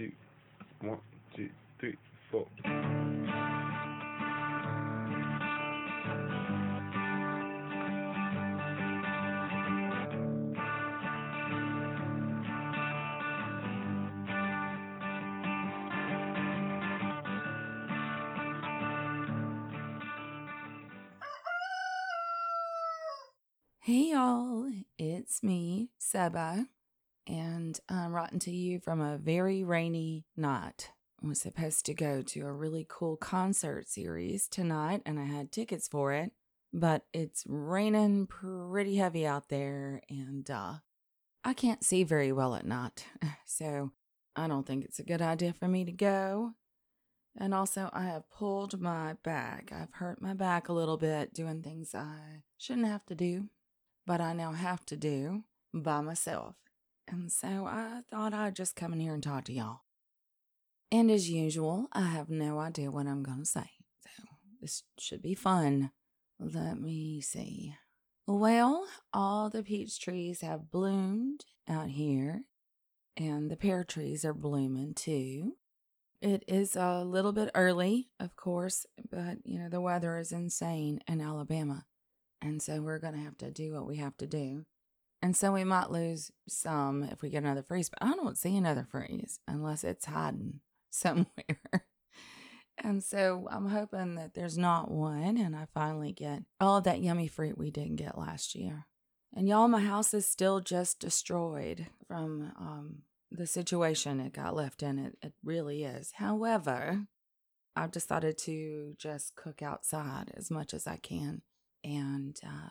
two, one, two, three, four. Hey y'all, it's me, Seba, I'm writing to you from a very rainy night. I was supposed to go to a really cool concert series tonight, and I had tickets for it, but it's raining pretty heavy out there, and uh, I can't see very well at night, so I don't think it's a good idea for me to go. And also, I have pulled my back. I've hurt my back a little bit doing things I shouldn't have to do but I now have to do by myself. And so I thought I'd just come in here and talk to y'all. And as usual, I have no idea what I'm going to say. So this should be fun. Let me see. Well, all the peach trees have bloomed out here, and the pear trees are blooming too. It is a little bit early, of course, but you know, the weather is insane in Alabama. And so we're going to have to do what we have to do. And so we might lose some if we get another freeze, but I don't see another freeze unless it's hiding somewhere. and so I'm hoping that there's not one and I finally get all that yummy fruit we didn't get last year. And y'all, my house is still just destroyed from um, the situation it got left in. It, it really is. However, I've decided to just cook outside as much as I can and uh,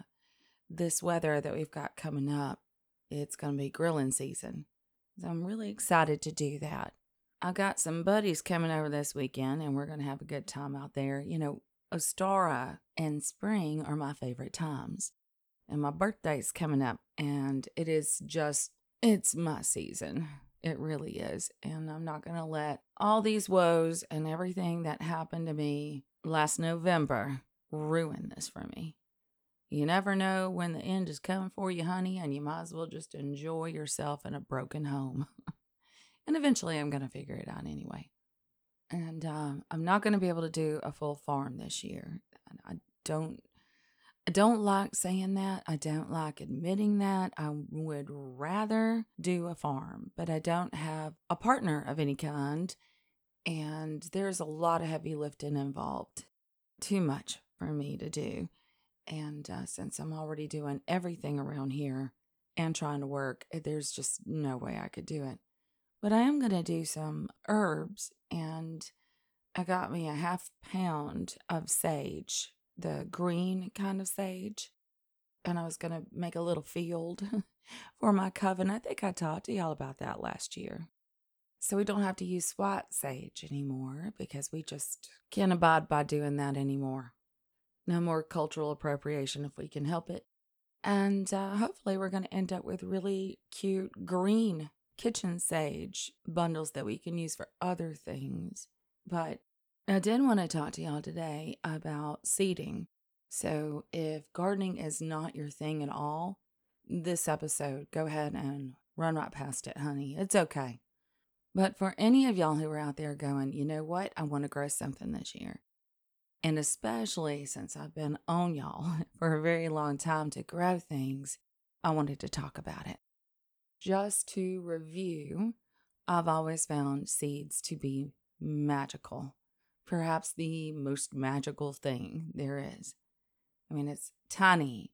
this weather that we've got coming up, it's going to be grilling season. So I'm really excited to do that. I got some buddies coming over this weekend, and we're going to have a good time out there. You know, Ostara and spring are my favorite times. And my birthday's coming up, and it is just, it's my season. It really is. And I'm not going to let all these woes and everything that happened to me last November ruin this for me. You never know when the end is coming for you, honey, and you might as well just enjoy yourself in a broken home. and eventually, I'm going to figure it out anyway. And um, I'm not going to be able to do a full farm this year. I don't. I don't like saying that. I don't like admitting that. I would rather do a farm, but I don't have a partner of any kind. And there's a lot of heavy lifting involved. Too much for me to do. And uh, since I'm already doing everything around here and trying to work, eh, there's just no way I could do it. But I am going to do some herbs, and I got me a half pound of sage, the green kind of sage. And I was going to make a little field for my coven. I think I talked to y'all about that last year. So we don't have to use white sage anymore because we just can't abide by doing that anymore. No more cultural appropriation if we can help it. And uh, hopefully, we're going to end up with really cute green kitchen sage bundles that we can use for other things. But I did want to talk to y'all today about seeding. So, if gardening is not your thing at all, this episode, go ahead and run right past it, honey. It's okay. But for any of y'all who are out there going, you know what? I want to grow something this year. And especially since I've been on y'all for a very long time to grow things, I wanted to talk about it. Just to review, I've always found seeds to be magical, perhaps the most magical thing there is. I mean, it's tiny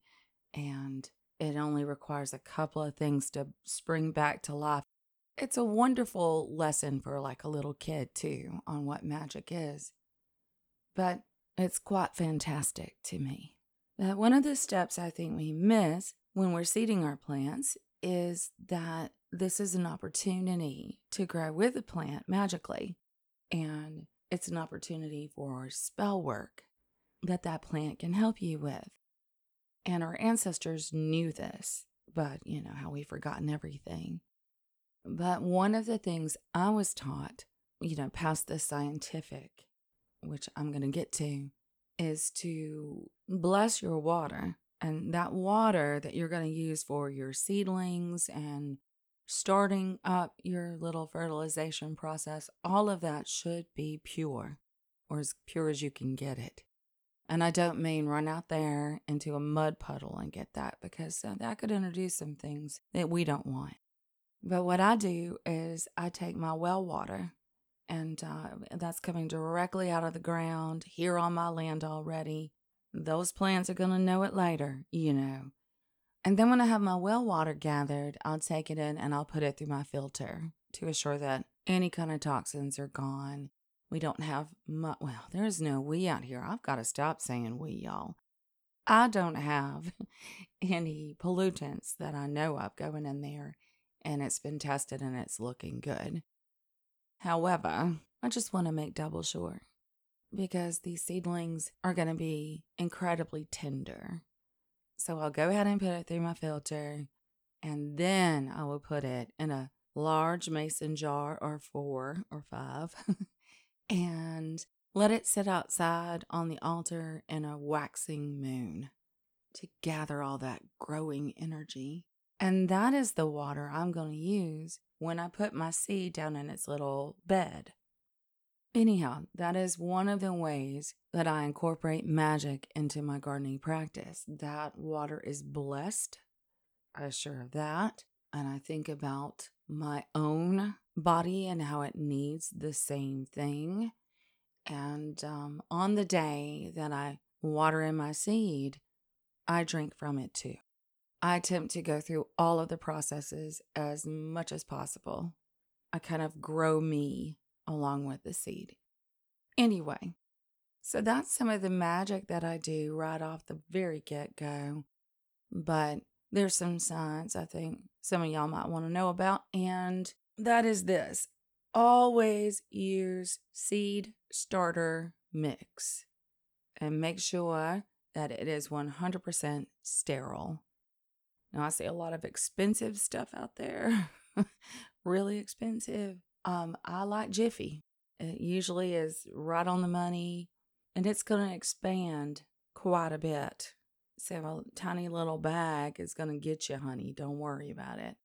and it only requires a couple of things to spring back to life. It's a wonderful lesson for like a little kid, too, on what magic is. But it's quite fantastic to me. That one of the steps I think we miss when we're seeding our plants is that this is an opportunity to grow with the plant magically. And it's an opportunity for spell work that that plant can help you with. And our ancestors knew this, but you know how we've forgotten everything. But one of the things I was taught, you know, past the scientific which I'm going to get to, is to bless your water. And that water that you're going to use for your seedlings and starting up your little fertilization process, all of that should be pure or as pure as you can get it. And I don't mean run out there into a mud puddle and get that because uh, that could introduce some things that we don't want. But what I do is I take my well water, and uh, that's coming directly out of the ground here on my land already. Those plants are going to know it later, you know. And then when I have my well water gathered, I'll take it in and I'll put it through my filter to assure that any kind of toxins are gone. We don't have much, well, there's no we out here. I've got to stop saying we, y'all. I don't have any pollutants that I know of going in there and it's been tested and it's looking good. However, I just want to make double sure because these seedlings are going to be incredibly tender. So I'll go ahead and put it through my filter and then I will put it in a large mason jar or four or five and let it sit outside on the altar in a waxing moon to gather all that growing energy. And that is the water I'm going to use when I put my seed down in its little bed. Anyhow, that is one of the ways that I incorporate magic into my gardening practice. That water is blessed. I'm sure of that. And I think about my own body and how it needs the same thing. And um, on the day that I water in my seed, I drink from it too. I attempt to go through all of the processes as much as possible. I kind of grow me along with the seed. Anyway, so that's some of the magic that I do right off the very get go. But there's some signs I think some of y'all might want to know about, and that is this always use seed starter mix and make sure that it is 100% sterile. Now, I see a lot of expensive stuff out there, really expensive. Um, I like Jiffy. It usually is right on the money and it's going to expand quite a bit. So, a tiny little bag is going to get you, honey. Don't worry about it.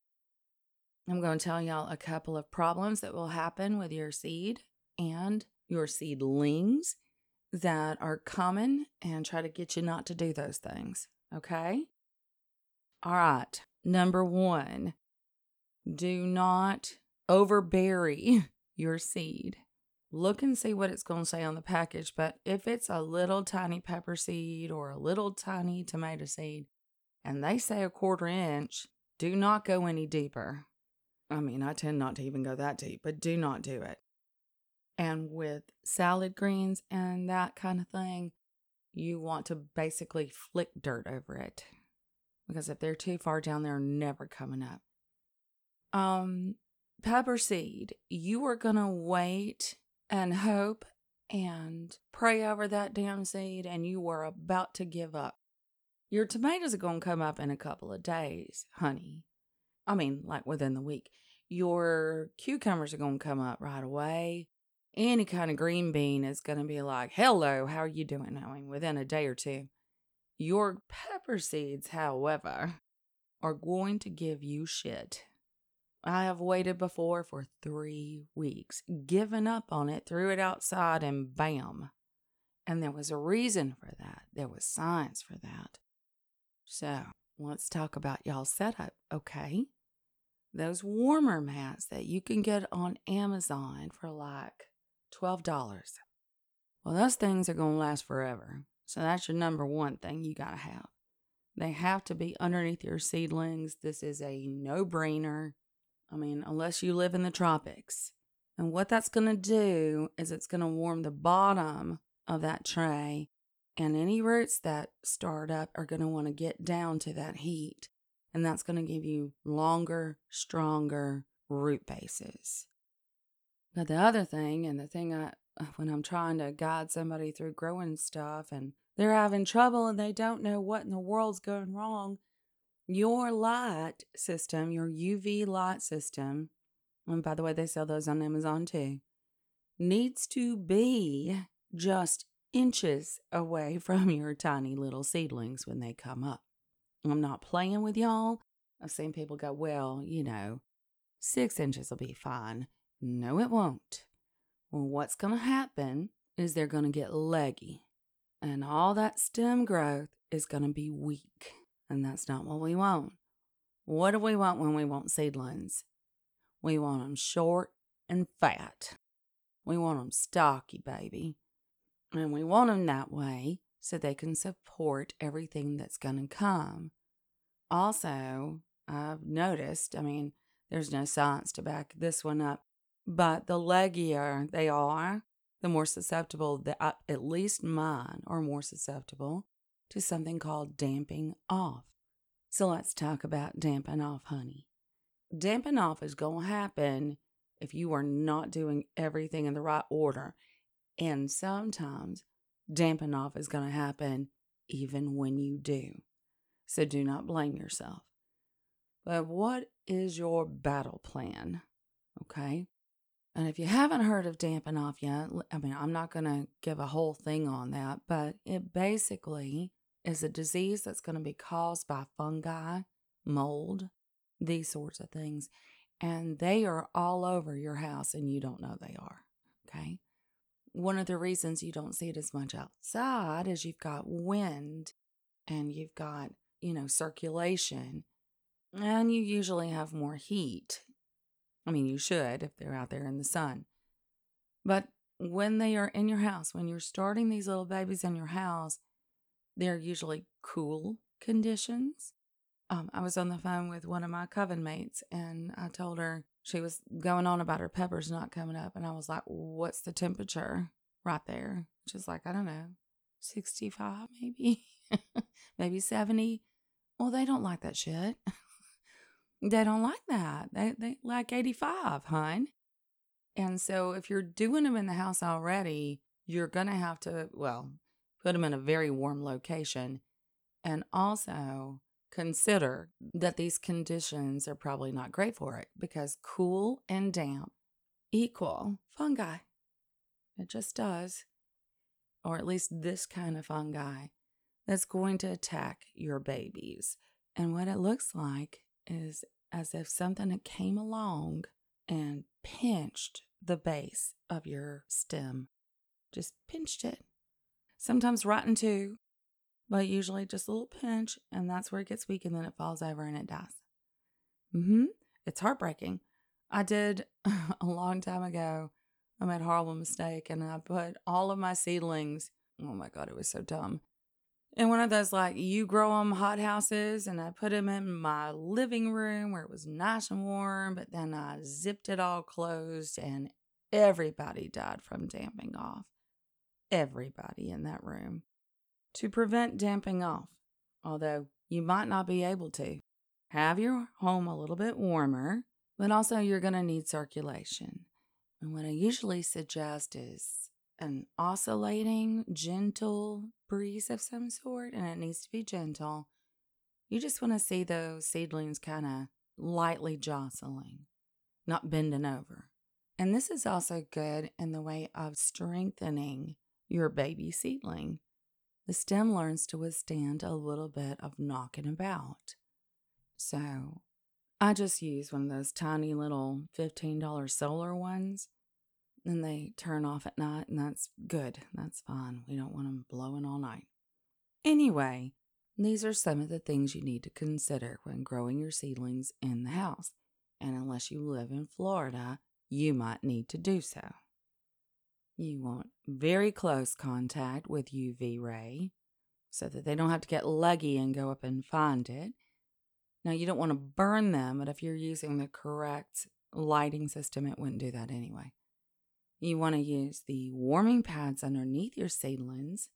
I'm going to tell y'all a couple of problems that will happen with your seed and your seedlings that are common and try to get you not to do those things. Okay? All right. Number one, do not overbury your seed. Look and see what it's going to say on the package. But if it's a little tiny pepper seed or a little tiny tomato seed and they say a quarter inch, do not go any deeper. I mean, I tend not to even go that deep, but do not do it. And with salad greens and that kind of thing, you want to basically flick dirt over it because if they're too far down, they're never coming up. Um, pepper seed, you are going to wait and hope and pray over that damn seed, and you are about to give up. Your tomatoes are going to come up in a couple of days, honey. I mean, like within the week. Your cucumbers are going to come up right away. Any kind of green bean is going to be like, hello, how are you doing? I mean, within a day or two. Your pepper seeds, however, are going to give you shit. I have waited before for three weeks, given up on it, threw it outside, and bam. And there was a reason for that. There was science for that. So let's talk about y'all's setup, okay? Those warmer mats that you can get on Amazon for like $12. Well, those things are going to last forever. So that's your number one thing you got to have. They have to be underneath your seedlings. This is a no brainer. I mean, unless you live in the tropics. And what that's going to do is it's going to warm the bottom of that tray, and any roots that start up are going to want to get down to that heat. And that's going to give you longer, stronger root bases. But the other thing, and the thing I, when I'm trying to guide somebody through growing stuff and they're having trouble and they don't know what in the world's going wrong, your light system, your UV light system, and by the way, they sell those on Amazon too, needs to be just inches away from your tiny little seedlings when they come up. I'm not playing with y'all. I've seen people go, well, you know, Six inches will be fine. No, it won't. Well, what's going to happen is they're going to get leggy, and all that stem growth is going to be weak. And that's not what we want. What do we want when we want seedlings? We want them short and fat. We want them stocky, baby. And we want them that way so they can support everything that's going to come. Also, I've noticed, I mean, there's no science to back this one up, but the leggier they are, the more susceptible, the, uh, at least mine are more susceptible to something called damping off. So let's talk about damping off, honey. Damping off is going to happen if you are not doing everything in the right order. And sometimes damping off is going to happen even when you do. So do not blame yourself. But what is your battle plan? Okay. And if you haven't heard of damping off yet, I mean, I'm not going to give a whole thing on that, but it basically is a disease that's going to be caused by fungi, mold, these sorts of things. And they are all over your house and you don't know they are. Okay. One of the reasons you don't see it as much outside is you've got wind and you've got, you know, circulation and you usually have more heat. I mean, you should if they're out there in the sun. But when they are in your house, when you're starting these little babies in your house, they're usually cool conditions. Um, I was on the phone with one of my coven mates and I told her she was going on about her peppers not coming up. And I was like, What's the temperature right there? She's like, I don't know, 65 maybe, maybe 70. Well, they don't like that shit. They don't like that. They, they like 85, hun. And so if you're doing them in the house already, you're going to have to, well, put them in a very warm location. And also consider that these conditions are probably not great for it because cool and damp equal fungi. It just does. Or at least this kind of fungi that's going to attack your babies. And what it looks like is as if something came along and pinched the base of your stem. Just pinched it. Sometimes rotten too, but usually just a little pinch, and that's where it gets weak and then it falls over and it dies. Mm-hmm. It's heartbreaking. I did a long time ago. I made a horrible mistake and I put all of my seedlings. Oh my God, it was so dumb in one of those like you grow them hot houses and I put them in my living room where it was nice and warm, but then I zipped it all closed and everybody died from damping off. Everybody in that room. To prevent damping off, although you might not be able to, have your home a little bit warmer, but also you're going to need circulation. And what I usually suggest is an oscillating, gentle breeze of some sort, and it needs to be gentle. You just want to see those seedlings kind of lightly jostling, not bending over. And this is also good in the way of strengthening your baby seedling. The stem learns to withstand a little bit of knocking about. So I just use one of those tiny little $15 solar ones and they turn off at night, and that's good. That's fine. We don't want them blowing all night. Anyway, these are some of the things you need to consider when growing your seedlings in the house. And unless you live in Florida, you might need to do so. You want very close contact with UV ray so that they don't have to get leggy and go up and find it. Now, you don't want to burn them, but if you're using the correct lighting system, it wouldn't do that anyway. You want to use the warming pads underneath your seedlings.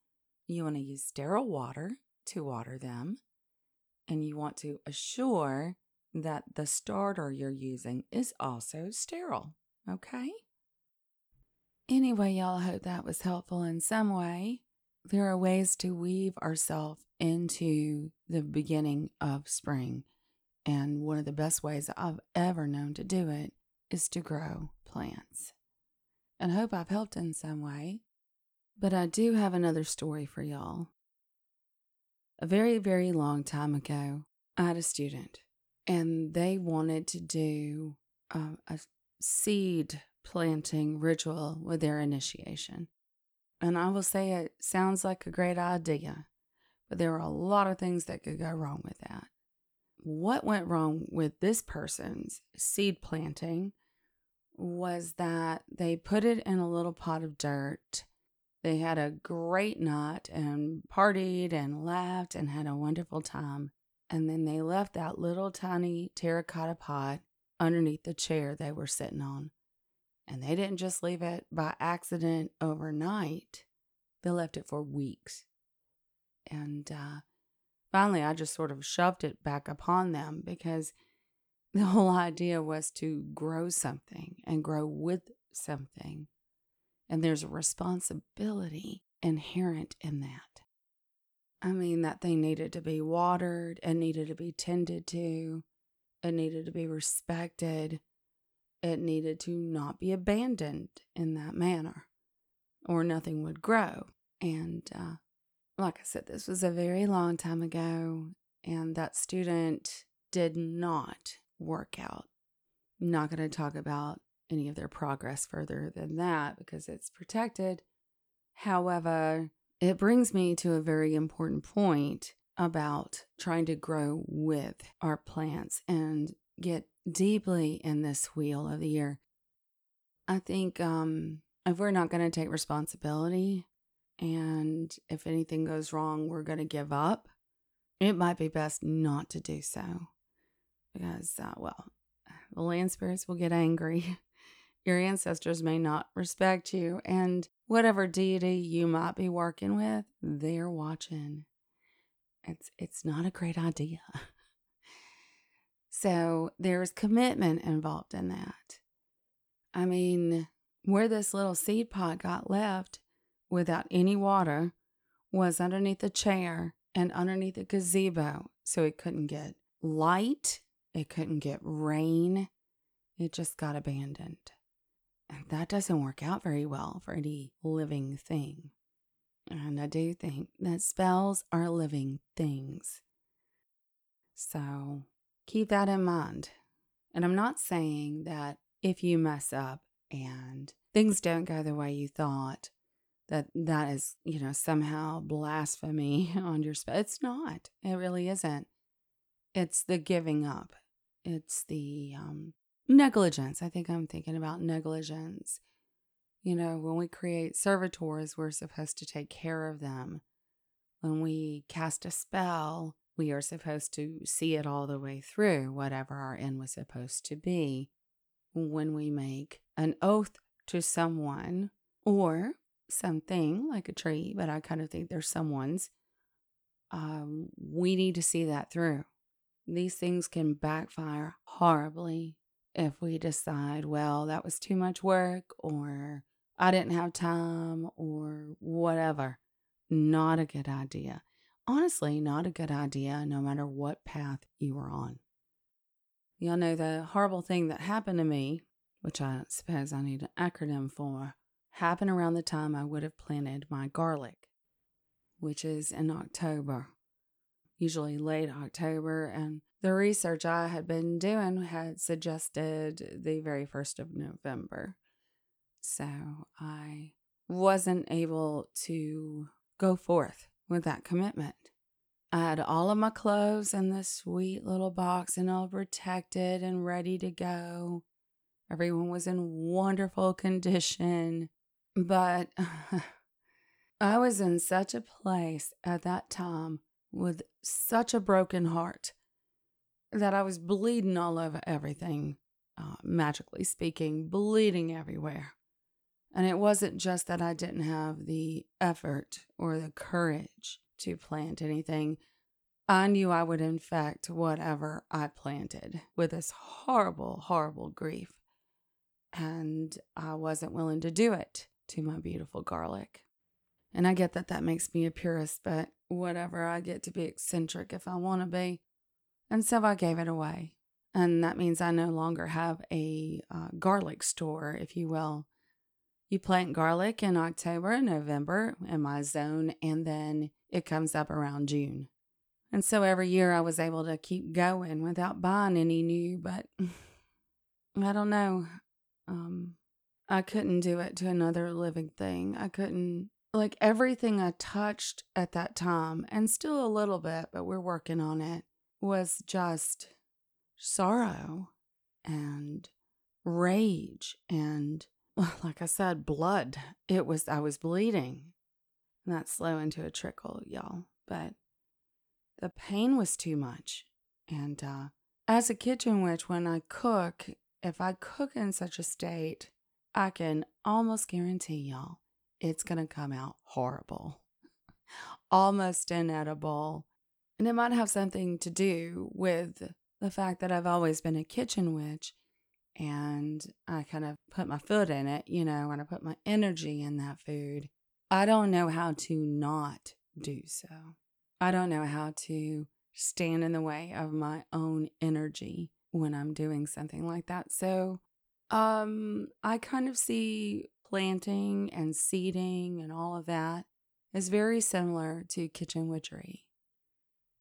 You want to use sterile water to water them. And you want to assure that the starter you're using is also sterile. Okay? Anyway, y'all, I hope that was helpful in some way. There are ways to weave ourselves into the beginning of spring. And one of the best ways I've ever known to do it is to grow plants and hope I've helped in some way. But I do have another story for y'all. A very, very long time ago, I had a student, and they wanted to do um, a seed planting ritual with their initiation. And I will say it sounds like a great idea, but there are a lot of things that could go wrong with that. What went wrong with this person's seed planting was that they put it in a little pot of dirt. They had a great night and partied and laughed and had a wonderful time. And then they left that little tiny terracotta pot underneath the chair they were sitting on. And they didn't just leave it by accident overnight, they left it for weeks. And uh, finally, I just sort of shoved it back upon them because the whole idea was to grow something and grow with something. And there's a responsibility inherent in that. I mean, that thing needed to be watered, it needed to be tended to, it needed to be respected, it needed to not be abandoned in that manner, or nothing would grow. And uh, like I said, this was a very long time ago, and that student did not work out. I'm not going to talk about any of their progress further than that because it's protected. However, it brings me to a very important point about trying to grow with our plants and get deeply in this wheel of the year. I think um, if we're not going to take responsibility and if anything goes wrong, we're going to give up, it might be best not to do so because, uh, well, the land spirits will get angry. Your ancestors may not respect you, and whatever deity you might be working with, they're watching. It's it's not a great idea. so there's commitment involved in that. I mean, where this little seed pot got left without any water was underneath a chair and underneath a gazebo, so it couldn't get light it couldn't get rain. It just got abandoned. And that doesn't work out very well for any living thing. And I do think that spells are living things. So keep that in mind. And I'm not saying that if you mess up and things don't go the way you thought, that that is, you know, somehow blasphemy on your spell. It's not. It really isn't. It's the giving up it's the um, negligence. I think I'm thinking about negligence. You know, when we create servitors, we're supposed to take care of them. When we cast a spell, we are supposed to see it all the way through, whatever our end was supposed to be. When we make an oath to someone or something like a tree, but I kind of think there's someone's, um, we need to see that through. These things can backfire horribly if we decide, well, that was too much work or I didn't have time or whatever. Not a good idea. Honestly, not a good idea no matter what path you were on. Y'all know the horrible thing that happened to me, which I suppose I need an acronym for, happened around the time I would have planted my garlic, which is in October usually late October. And the research I had been doing had suggested the very first of November. So I wasn't able to go forth with that commitment. I had all of my cloves in this sweet little box and all protected and ready to go. Everyone was in wonderful condition. But I was in such a place at that time with such a broken heart that I was bleeding all over everything, uh, magically speaking, bleeding everywhere. And it wasn't just that I didn't have the effort or the courage to plant anything. I knew I would infect whatever I planted with this horrible, horrible grief. And I wasn't willing to do it to my beautiful garlic. And I get that that makes me a purist, but whatever, I get to be eccentric if I want to be. And so I gave it away. And that means I no longer have a uh, garlic store, if you will. You plant garlic in October and November in my zone, and then it comes up around June. And so every year I was able to keep going without buying any new, but I don't know. Um, I couldn't do it to another living thing. I couldn't, like, everything I touched at that time, and still a little bit, but we're working on it, was just sorrow and rage and, like I said, blood. It was, I was bleeding. Not slow into a trickle, y'all, but the pain was too much. And uh, as a kitchen witch, when I cook, if I cook in such a state, I can almost guarantee y'all it's going to come out horrible, almost inedible. And it might have something to do with the fact that I've always been a kitchen witch and I kind of put my foot in it, you know, and I put my energy in that food. I don't know how to not do so. I don't know how to stand in the way of my own energy when I'm doing something like that. So, um, I kind of see planting and seeding and all of that is very similar to kitchen witchery.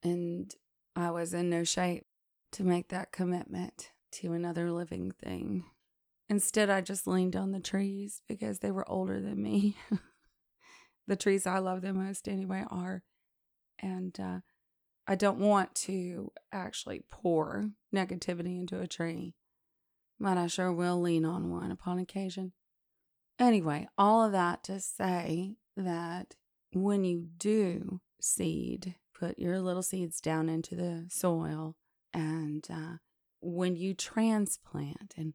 And I was in no shape to make that commitment to another living thing. Instead, I just leaned on the trees because they were older than me. the trees I love the most anyway are. And uh, I don't want to actually pour negativity into a tree, but I sure will lean on one upon occasion. Anyway, all of that to say that when you do seed, put your little seeds down into the soil, and uh, when you transplant and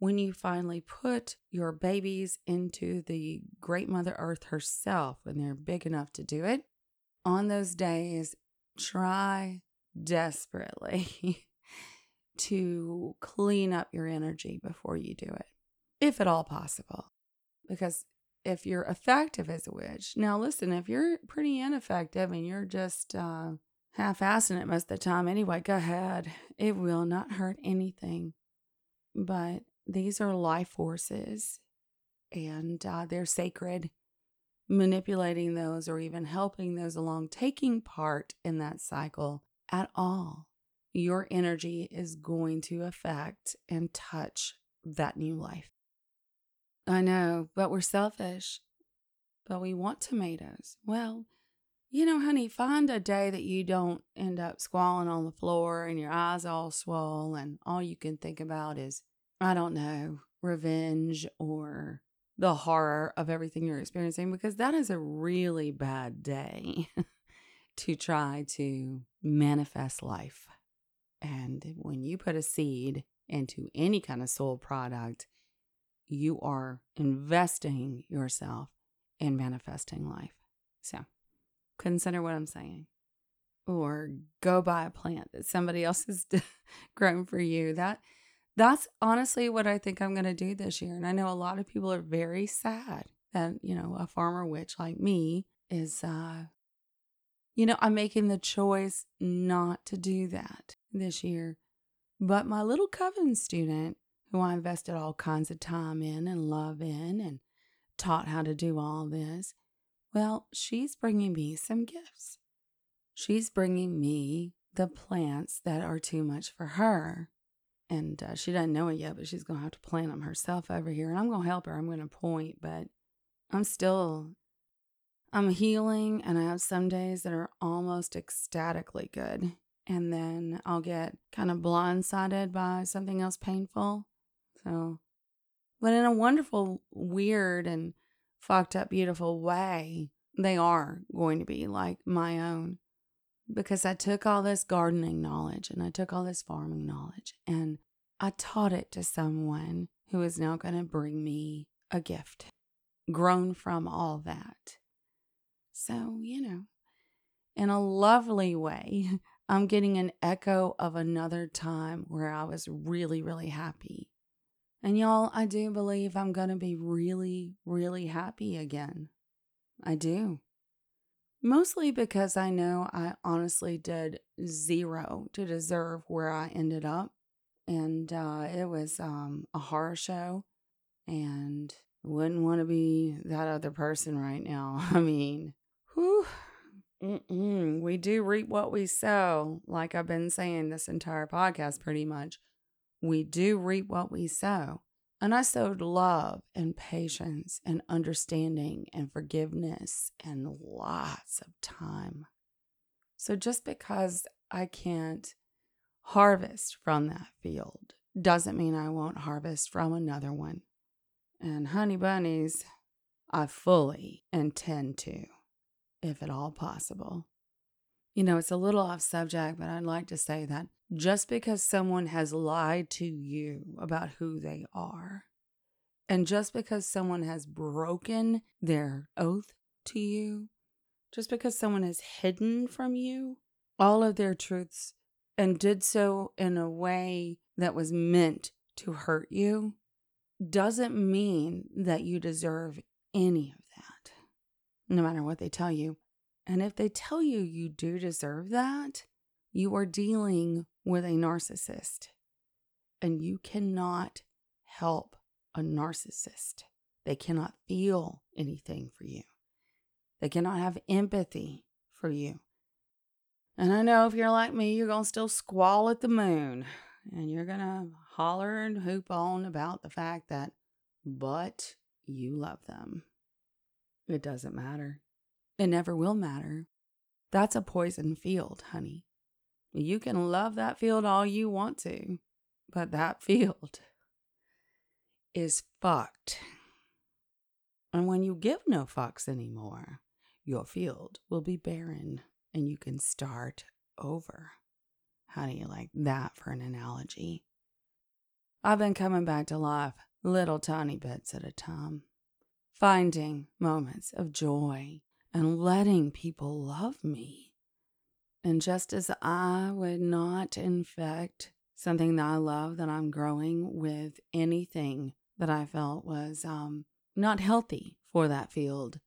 when you finally put your babies into the great Mother Earth herself, when they're big enough to do it, on those days, try desperately to clean up your energy before you do it, if at all possible. Because if you're effective as a witch, now listen, if you're pretty ineffective and you're just uh, half assing it most of the time anyway, go ahead. It will not hurt anything. But these are life forces and uh, they're sacred. Manipulating those or even helping those along, taking part in that cycle at all, your energy is going to affect and touch that new life. I know, but we're selfish. But we want tomatoes. Well, you know, honey, find a day that you don't end up squalling on the floor and your eyes all swollen and all you can think about is I don't know, revenge or the horror of everything you're experiencing because that is a really bad day to try to manifest life. And when you put a seed into any kind of soul product, you are investing yourself in manifesting life. So consider what I'm saying. Or go buy a plant that somebody else has grown for you. That that's honestly what I think I'm going to do this year. And I know a lot of people are very sad that, you know, a farmer witch like me is, uh, you know, I'm making the choice not to do that this year. But my little coven student, who I invested all kinds of time in and love in and taught how to do all this, well, she's bringing me some gifts. She's bringing me the plants that are too much for her and uh, she doesn't know it yet, but she's going to have to plant them herself over here. And I'm going to help her. I'm going to point, but I'm still, I'm healing. And I have some days that are almost ecstatically good. And then I'll get kind of blindsided by something else painful. So, but in a wonderful, weird, and fucked up, beautiful way, they are going to be like my own because I took all this gardening knowledge and I took all this farming knowledge and I taught it to someone who is now going to bring me a gift grown from all that. So, you know, in a lovely way, I'm getting an echo of another time where I was really, really happy. And y'all, I do believe I'm going to be really, really happy again. I do. Mostly because I know I honestly did zero to deserve where I ended up. And uh, it was um, a horror show. And wouldn't want to be that other person right now. I mean, whew. Mm-mm. We do reap what we sow, like I've been saying this entire podcast pretty much. We do reap what we sow. And I sowed love and patience and understanding and forgiveness and lots of time. So just because I can't harvest from that field doesn't mean I won't harvest from another one. And honey bunnies, I fully intend to, if at all possible. You know, it's a little off subject, but I'd like to say that just because someone has lied to you about who they are, and just because someone has broken their oath to you, just because someone has hidden from you all of their truths and did so in a way that was meant to hurt you, doesn't mean that you deserve any of that, no matter what they tell you. And if they tell you you do deserve that, you are dealing with a narcissist. And you cannot help a narcissist. They cannot feel anything for you, they cannot have empathy for you. And I know if you're like me, you're going to still squall at the moon and you're going to holler and hoop on about the fact that, but you love them. It doesn't matter. It never will matter. That's a poison field, honey. You can love that field all you want to, but that field is fucked. And when you give no fucks anymore, your field will be barren and you can start over. How do you like that for an analogy? I've been coming back to life little tiny bits at a time, finding moments of joy and letting people love me. And just as I would not infect something that I love that I'm growing with anything that I felt was um, not healthy for that field,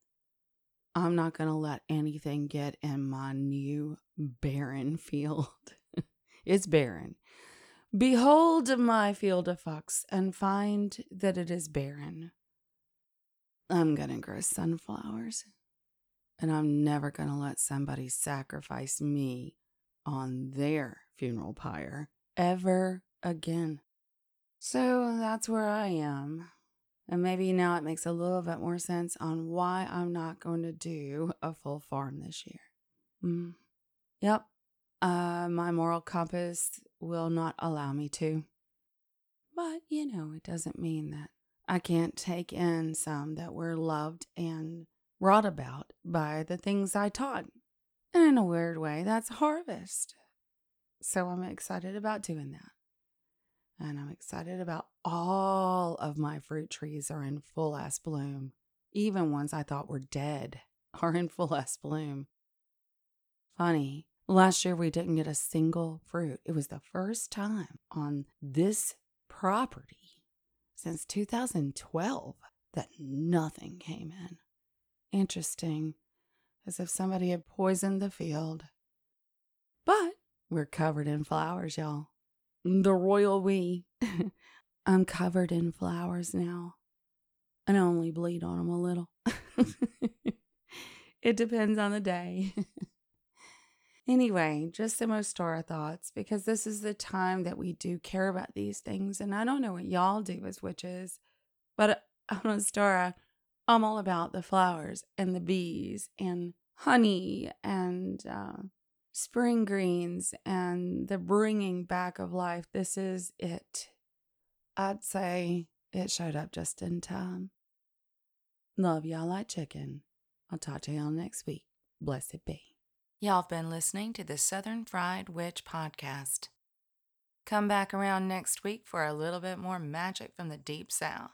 I'm not going to let anything get in my new barren field. it's barren. Behold my field of fucks and find that it is barren. I'm going to grow sunflowers and I'm never going to let somebody sacrifice me on their funeral pyre ever again. So that's where I am. And maybe now it makes a little bit more sense on why I'm not going to do a full farm this year. Mm. Yep. Uh, my moral compass will not allow me to. But, you know, it doesn't mean that I can't take in some that were loved and wrought about by the things I taught. And in a weird way, that's harvest. So I'm excited about doing that. And I'm excited about all of my fruit trees are in full ass bloom. Even ones I thought were dead are in full ass bloom. Funny, last year we didn't get a single fruit. It was the first time on this property since 2012 that nothing came in. Interesting, as if somebody had poisoned the field. But we're covered in flowers, y'all the royal we. I'm covered in flowers now. And I only bleed on them a little. it depends on the day. anyway, just the most Star thoughts because this is the time that we do care about these things. And I don't know what y'all do as witches, but uh, on Ostara, I'm all about the flowers and the bees and honey and uh, spring greens and the bringing back of life. This is it. I'd say it showed up just in time. Love y'all like chicken. I'll talk to y'all next week. Blessed be. Y'all have been listening to the Southern Fried Witch podcast. Come back around next week for a little bit more magic from the deep south.